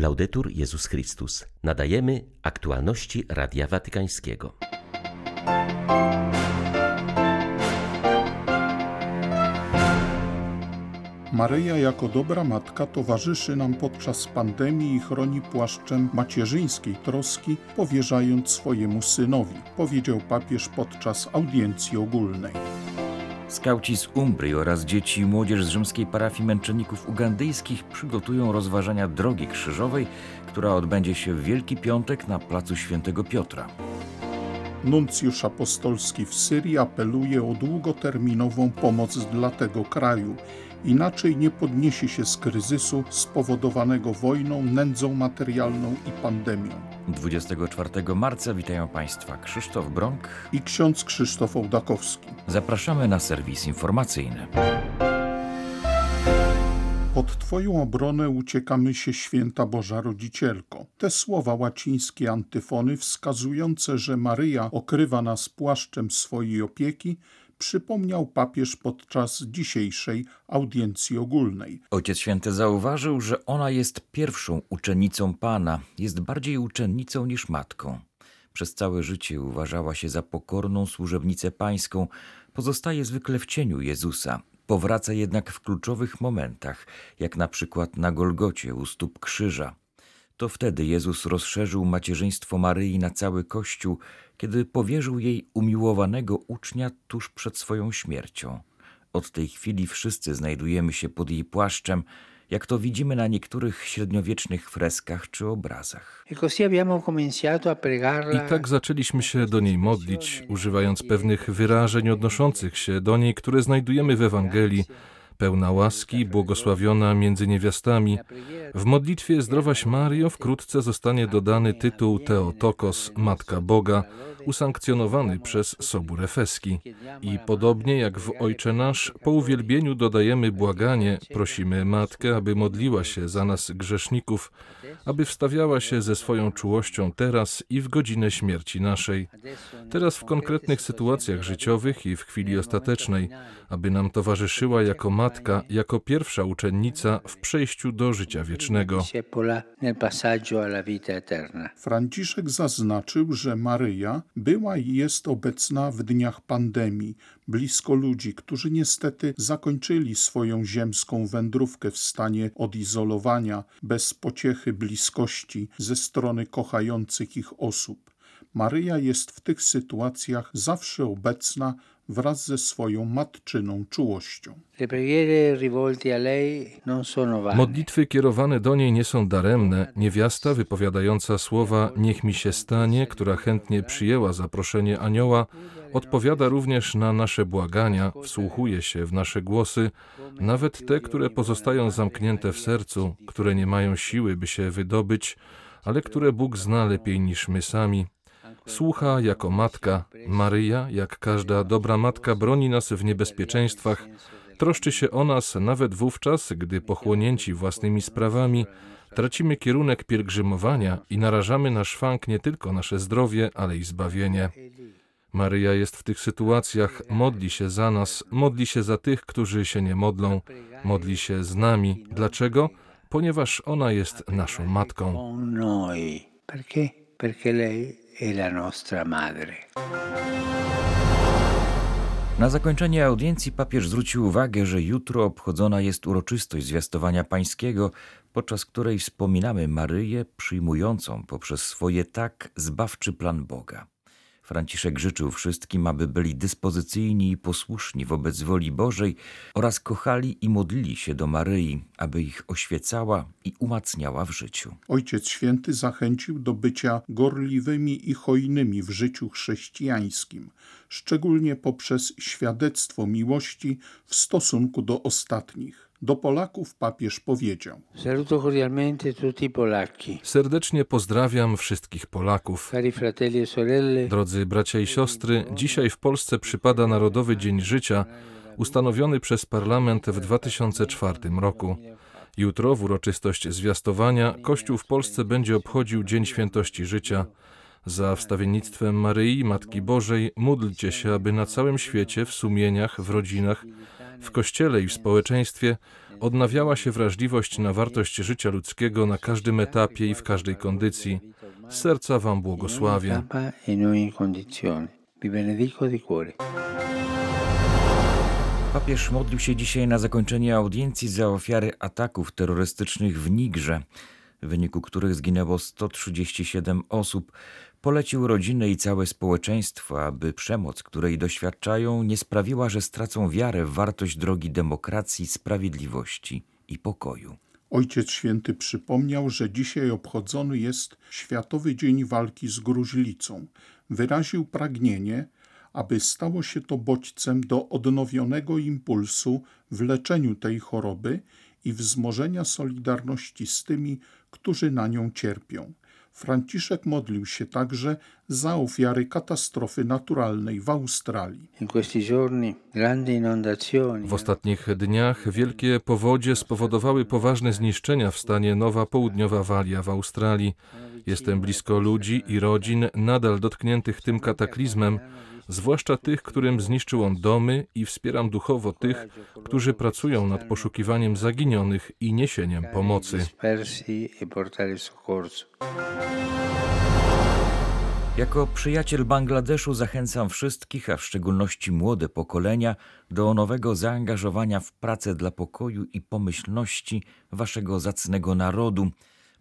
Laudetur Jezus Chrystus. Nadajemy aktualności Radia Watykańskiego. Maryja jako dobra matka towarzyszy nam podczas pandemii i chroni płaszczem macierzyńskiej troski, powierzając swojemu synowi, powiedział papież podczas audiencji ogólnej. Skauci z Umbrii oraz dzieci i młodzież z rzymskiej parafii męczenników ugandyjskich przygotują rozważania Drogi Krzyżowej, która odbędzie się w Wielki Piątek na placu Świętego Piotra. Nuncjusz apostolski w Syrii apeluje o długoterminową pomoc dla tego kraju. Inaczej nie podniesie się z kryzysu spowodowanego wojną, nędzą materialną i pandemią. 24 marca witają Państwa Krzysztof Brąk i ksiądz Krzysztof Ołdakowski. Zapraszamy na serwis informacyjny. Pod Twoją obronę uciekamy się, święta Boża Rodzicielko. Te słowa łacińskie antyfony wskazujące, że Maryja okrywa nas płaszczem swojej opieki, przypomniał papież podczas dzisiejszej audiencji ogólnej. Ojciec Święty zauważył, że ona jest pierwszą uczennicą Pana, jest bardziej uczennicą niż matką. Przez całe życie uważała się za pokorną służebnicę pańską, pozostaje zwykle w cieniu Jezusa. Powraca jednak w kluczowych momentach, jak na przykład na Golgocie u stóp krzyża. To wtedy Jezus rozszerzył macierzyństwo Maryi na cały Kościół, kiedy powierzył jej umiłowanego ucznia tuż przed swoją śmiercią. Od tej chwili wszyscy znajdujemy się pod jej płaszczem, jak to widzimy na niektórych średniowiecznych freskach czy obrazach. I tak zaczęliśmy się do niej modlić, używając pewnych wyrażeń odnoszących się do niej, które znajdujemy w Ewangelii, pełna łaski, błogosławiona między niewiastami. W modlitwie Zdrowaś Mario wkrótce zostanie dodany tytuł Teotokos, Matka Boga, usankcjonowany przez Sobór Efeski. I podobnie jak w Ojcze Nasz, po uwielbieniu dodajemy błaganie, prosimy Matkę, aby modliła się za nas grzeszników, aby wstawiała się ze swoją czułością teraz i w godzinę śmierci naszej. Teraz w konkretnych sytuacjach życiowych i w chwili ostatecznej, aby nam towarzyszyła jako matka, jako pierwsza uczennica w przejściu do życia wiecznego. Franciszek zaznaczył, że Maryja była i jest obecna w dniach pandemii, blisko ludzi, którzy niestety zakończyli swoją ziemską wędrówkę w stanie odizolowania, bez pociechy bliskości ze strony kochających ich osób. Maryja jest w tych sytuacjach zawsze obecna wraz ze swoją matczyną czułością. Modlitwy kierowane do niej nie są daremne. Niewiasta wypowiadająca słowa Niech mi się stanie, która chętnie przyjęła zaproszenie anioła, odpowiada również na nasze błagania, wsłuchuje się w nasze głosy, nawet te, które pozostają zamknięte w sercu, które nie mają siły, by się wydobyć, ale które Bóg zna lepiej niż my sami. Słucha jako matka. Maryja, jak każda dobra matka, broni nas w niebezpieczeństwach. Troszczy się o nas nawet wówczas, gdy pochłonięci własnymi sprawami, tracimy kierunek pielgrzymowania i narażamy na szwank nie tylko nasze zdrowie, ale i zbawienie. Maryja jest w tych sytuacjach, modli się za nas, modli się za tych, którzy się nie modlą, modli się z nami. Dlaczego? Ponieważ ona jest naszą matką. Perché lei è la nostra madre. Na zakończenie audiencji papież zwrócił uwagę, że jutro obchodzona jest uroczystość zwiastowania pańskiego, podczas której wspominamy Maryję przyjmującą poprzez swoje tak zbawczy plan Boga. Franciszek życzył wszystkim, aby byli dyspozycyjni i posłuszni wobec woli Bożej oraz kochali i modlili się do Maryi, aby ich oświecała i umacniała w życiu. Ojciec Święty zachęcił do bycia gorliwymi i hojnymi w życiu chrześcijańskim, szczególnie poprzez świadectwo miłości w stosunku do ostatnich. Do Polaków papież powiedział: Serdecznie pozdrawiam wszystkich Polaków. E Drodzy bracia i siostry, dzisiaj w Polsce przypada Narodowy Dzień Życia, ustanowiony przez parlament w 2004 roku. Jutro w uroczystość zwiastowania Kościół w Polsce będzie obchodził Dzień Świętości Życia. Za wstawiennictwem Maryi, Matki Bożej, módlcie się, aby na całym świecie, w sumieniach, w rodzinach, w kościele i w społeczeństwie odnawiała się wrażliwość na wartość życia ludzkiego na każdym etapie i w każdej kondycji. Z serca Wam błogosławię. Papież modlił się dzisiaj na zakończenie audiencji za ofiary ataków terrorystycznych w Nigrze, w wyniku których zginęło 137 osób. Polecił rodziny i całe społeczeństwo, aby przemoc, której doświadczają, nie sprawiła, że stracą wiarę w wartość drogi demokracji, sprawiedliwości i pokoju. Ojciec Święty przypomniał, że dzisiaj obchodzony jest Światowy Dzień Walki z Gruźlicą. Wyraził pragnienie, aby stało się to bodźcem do odnowionego impulsu w leczeniu tej choroby i wzmożenia solidarności z tymi, którzy na nią cierpią. Franciszek modlił się także za ofiary katastrofy naturalnej w Australii. W ostatnich dniach wielkie powodzie spowodowały poważne zniszczenia w stanie Nowa Południowa Walia w Australii. Jestem blisko ludzi i rodzin nadal dotkniętych tym kataklizmem, zwłaszcza tych, którym zniszczył on domy i wspieram duchowo tych, którzy pracują nad poszukiwaniem zaginionych i niesieniem pomocy. Jako przyjaciel Bangladeszu zachęcam wszystkich, a w szczególności młode pokolenia, do nowego zaangażowania w pracę dla pokoju i pomyślności waszego zacnego narodu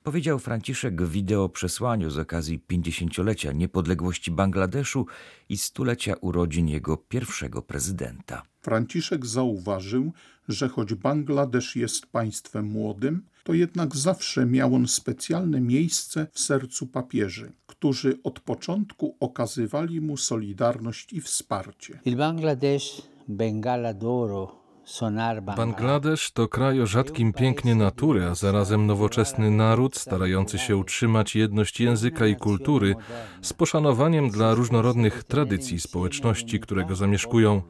powiedział Franciszek w wideo przesłaniu z okazji 50-lecia niepodległości Bangladeszu i stulecia urodzin jego pierwszego prezydenta. Franciszek zauważył, że choć Bangladesz jest państwem młodym, to jednak zawsze miał on specjalne miejsce w sercu papieży, którzy od początku okazywali mu solidarność i wsparcie. Il Bangladesh Bengala d'oro Bangladesz to kraj o rzadkim pięknie natury, a zarazem nowoczesny naród starający się utrzymać jedność języka i kultury z poszanowaniem dla różnorodnych tradycji społeczności, które go zamieszkują.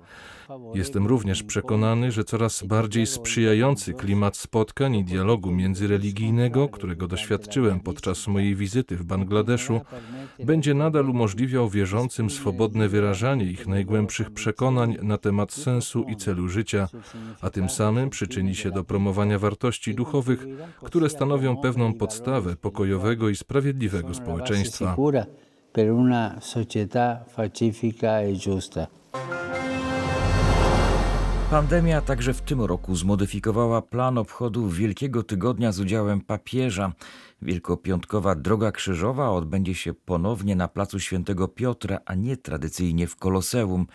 Jestem również przekonany, że coraz bardziej sprzyjający klimat spotkań i dialogu międzyreligijnego, którego doświadczyłem podczas mojej wizyty w Bangladeszu, będzie nadal umożliwiał wierzącym swobodne wyrażanie ich najgłębszych przekonań na temat sensu i celu życia, a tym samym przyczyni się do promowania wartości duchowych, które stanowią pewną podstawę pokojowego i sprawiedliwego społeczeństwa. per una società pacifica e giusta. Pandemia także w tym roku zmodyfikowała plan obchodów Wielkiego Tygodnia z udziałem papieża. Wielkopiątkowa Droga Krzyżowa odbędzie się ponownie na placu Świętego Piotra, a nie tradycyjnie w Koloseum.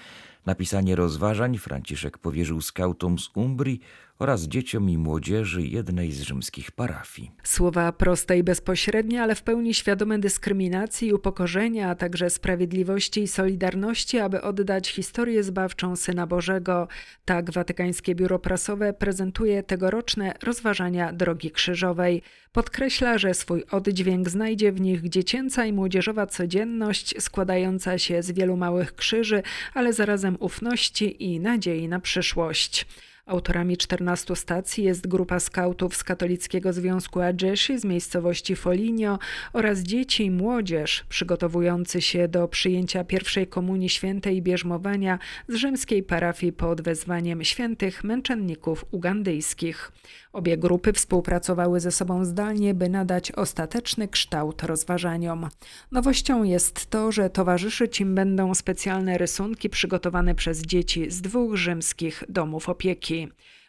Napisanie rozważań Franciszek powierzył skautom z Umbrii oraz dzieciom i młodzieży jednej z rzymskich parafii. Słowa proste i bezpośrednie, ale w pełni świadome dyskryminacji i upokorzenia, a także sprawiedliwości i solidarności, aby oddać historię zbawczą Syna Bożego. Tak Watykańskie Biuro Prasowe prezentuje tegoroczne rozważania Drogi Krzyżowej. Podkreśla, że swój oddźwięk znajdzie w nich dziecięca i młodzieżowa codzienność składająca się z wielu małych krzyży, ale zarazem ufności i nadziei na przyszłość. Autorami 14 stacji jest grupa skautów z Katolickiego Związku Adżeszy z miejscowości Foligno oraz dzieci i młodzież przygotowujący się do przyjęcia pierwszej komunii świętej i bierzmowania z rzymskiej parafii pod wezwaniem świętych męczenników ugandyjskich. Obie grupy współpracowały ze sobą zdalnie, by nadać ostateczny kształt rozważaniom. Nowością jest to, że towarzyszyć im będą specjalne rysunki przygotowane przez dzieci z dwóch rzymskich domów opieki.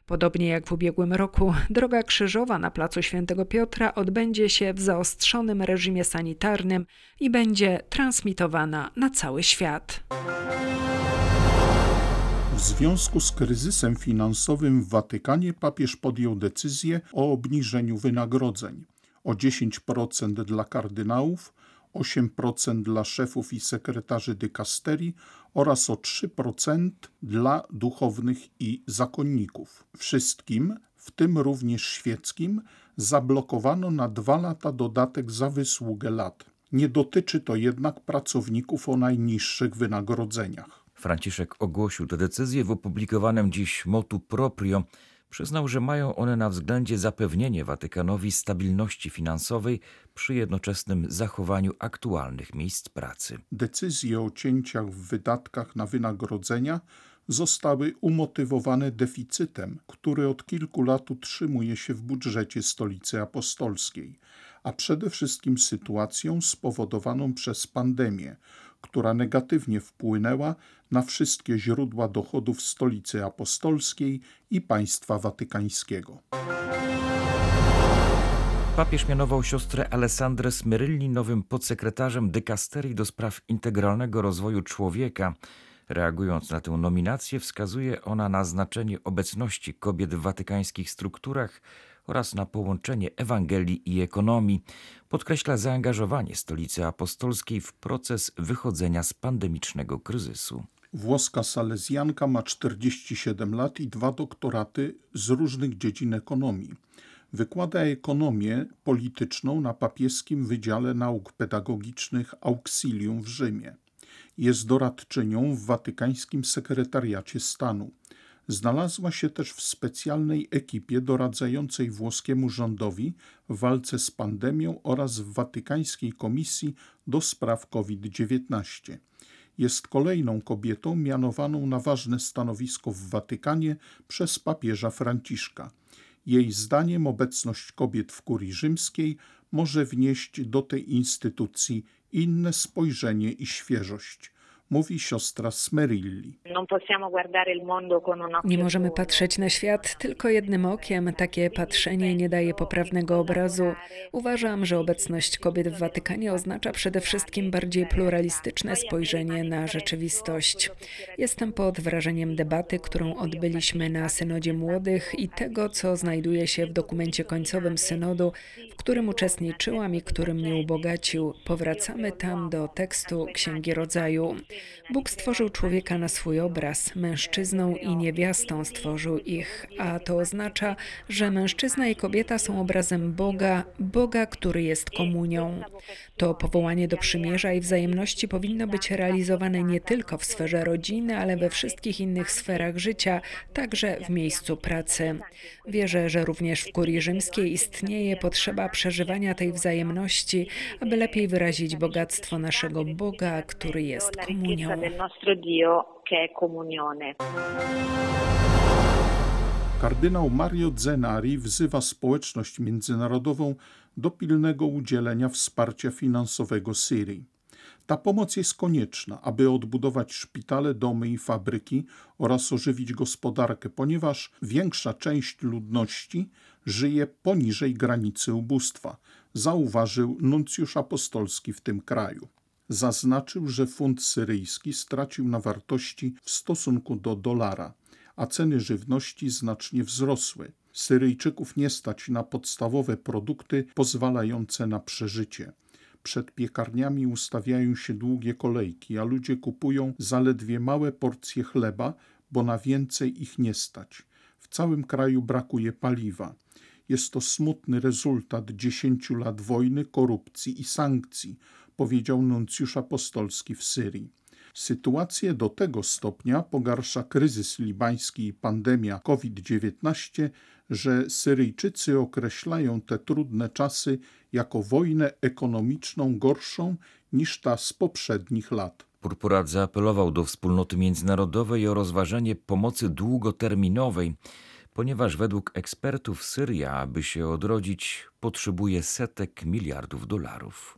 Podobnie jak w ubiegłym roku, droga krzyżowa na placu Świętego Piotra odbędzie się w zaostrzonym reżimie sanitarnym i będzie transmitowana na cały świat. W związku z kryzysem finansowym w Watykanie papież podjął decyzję o obniżeniu wynagrodzeń o 10% dla kardynałów, 8% dla szefów i sekretarzy dykasterii oraz o 3% dla duchownych i zakonników. Wszystkim, w tym również świeckim, zablokowano na dwa lata dodatek za wysługę lat. Nie dotyczy to jednak pracowników o najniższych wynagrodzeniach. Franciszek ogłosił tę decyzję w opublikowanym dziś motu proprio. Przyznał, że mają one na względzie zapewnienie Watykanowi stabilności finansowej przy jednoczesnym zachowaniu aktualnych miejsc pracy. Decyzje o cięciach w wydatkach na wynagrodzenia zostały umotywowane deficytem, który od kilku lat utrzymuje się w budżecie Stolicy Apostolskiej, a przede wszystkim sytuacją spowodowaną przez pandemię, która negatywnie wpłynęła na wszystkie źródła dochodów Stolicy Apostolskiej i państwa watykańskiego. Papież mianował siostrę Alessandrę Smyrylli nowym podsekretarzem dykasterii do spraw integralnego rozwoju człowieka. Reagując na tę nominację, wskazuje ona na znaczenie obecności kobiet w watykańskich strukturach oraz na połączenie Ewangelii i ekonomii. Podkreśla zaangażowanie stolicy apostolskiej w proces wychodzenia z pandemicznego kryzysu. Włoska salezjanka ma 47 lat i dwa doktoraty z różnych dziedzin ekonomii. Wykłada ekonomię polityczną na papieskim Wydziale Nauk Pedagogicznych Auxilium w Rzymie. Jest doradczynią w watykańskim sekretariacie stanu. Znalazła się też w specjalnej ekipie doradzającej włoskiemu rządowi w walce z pandemią oraz w Watykańskiej Komisji do spraw COVID-19. Jest kolejną kobietą mianowaną na ważne stanowisko w Watykanie przez papieża Franciszka. Jej zdaniem obecność kobiet w kurii rzymskiej może wnieść do tej instytucji inne spojrzenie i świeżość mówi siostra Smerilli. Nie możemy patrzeć na świat tylko jednym okiem. Takie patrzenie nie daje poprawnego obrazu. Uważam, że obecność kobiet w Watykanie oznacza przede wszystkim bardziej pluralistyczne spojrzenie na rzeczywistość. Jestem pod wrażeniem debaty, którą odbyliśmy na Synodzie Młodych i tego, co znajduje się w dokumencie końcowym Synodu, w którym uczestniczyłam i który mnie ubogacił. Powracamy tam do tekstu Księgi Rodzaju. Bóg stworzył człowieka na swój obraz, mężczyzną i niewiastą stworzył ich, a to oznacza, że mężczyzna i kobieta są obrazem Boga, Boga, który jest komunią. To powołanie do przymierza i wzajemności powinno być realizowane nie tylko w sferze rodziny, ale we wszystkich innych sferach życia, także w miejscu pracy. Wierzę, że również w kurii rzymskiej istnieje potrzeba przeżywania tej wzajemności, aby lepiej wyrazić bogactwo naszego Boga, który jest komunią. Kardynał Mario Zenari wzywa społeczność międzynarodową do pilnego udzielenia wsparcia finansowego Syrii. Ta pomoc jest konieczna, aby odbudować szpitale, domy i fabryki oraz ożywić gospodarkę, ponieważ większa część ludności żyje poniżej granicy ubóstwa, zauważył nuncjusz apostolski w tym kraju. Zaznaczył, że funt syryjski stracił na wartości w stosunku do dolara, a ceny żywności znacznie wzrosły. Syryjczyków nie stać na podstawowe produkty pozwalające na przeżycie. Przed piekarniami ustawiają się długie kolejki, a ludzie kupują zaledwie małe porcje chleba, bo na więcej ich nie stać. W całym kraju brakuje paliwa. Jest to smutny rezultat dziesięciu lat wojny, korupcji i sankcji, powiedział nuncjusz apostolski w Syrii. Sytuację do tego stopnia pogarsza kryzys libański i pandemia COVID-19, że Syryjczycy określają te trudne czasy jako wojnę ekonomiczną gorszą niż ta z poprzednich lat. Purpurat zaapelował do wspólnoty międzynarodowej o rozważenie pomocy długoterminowej, ponieważ według ekspertów Syria, aby się odrodzić, potrzebuje setek miliardów dolarów.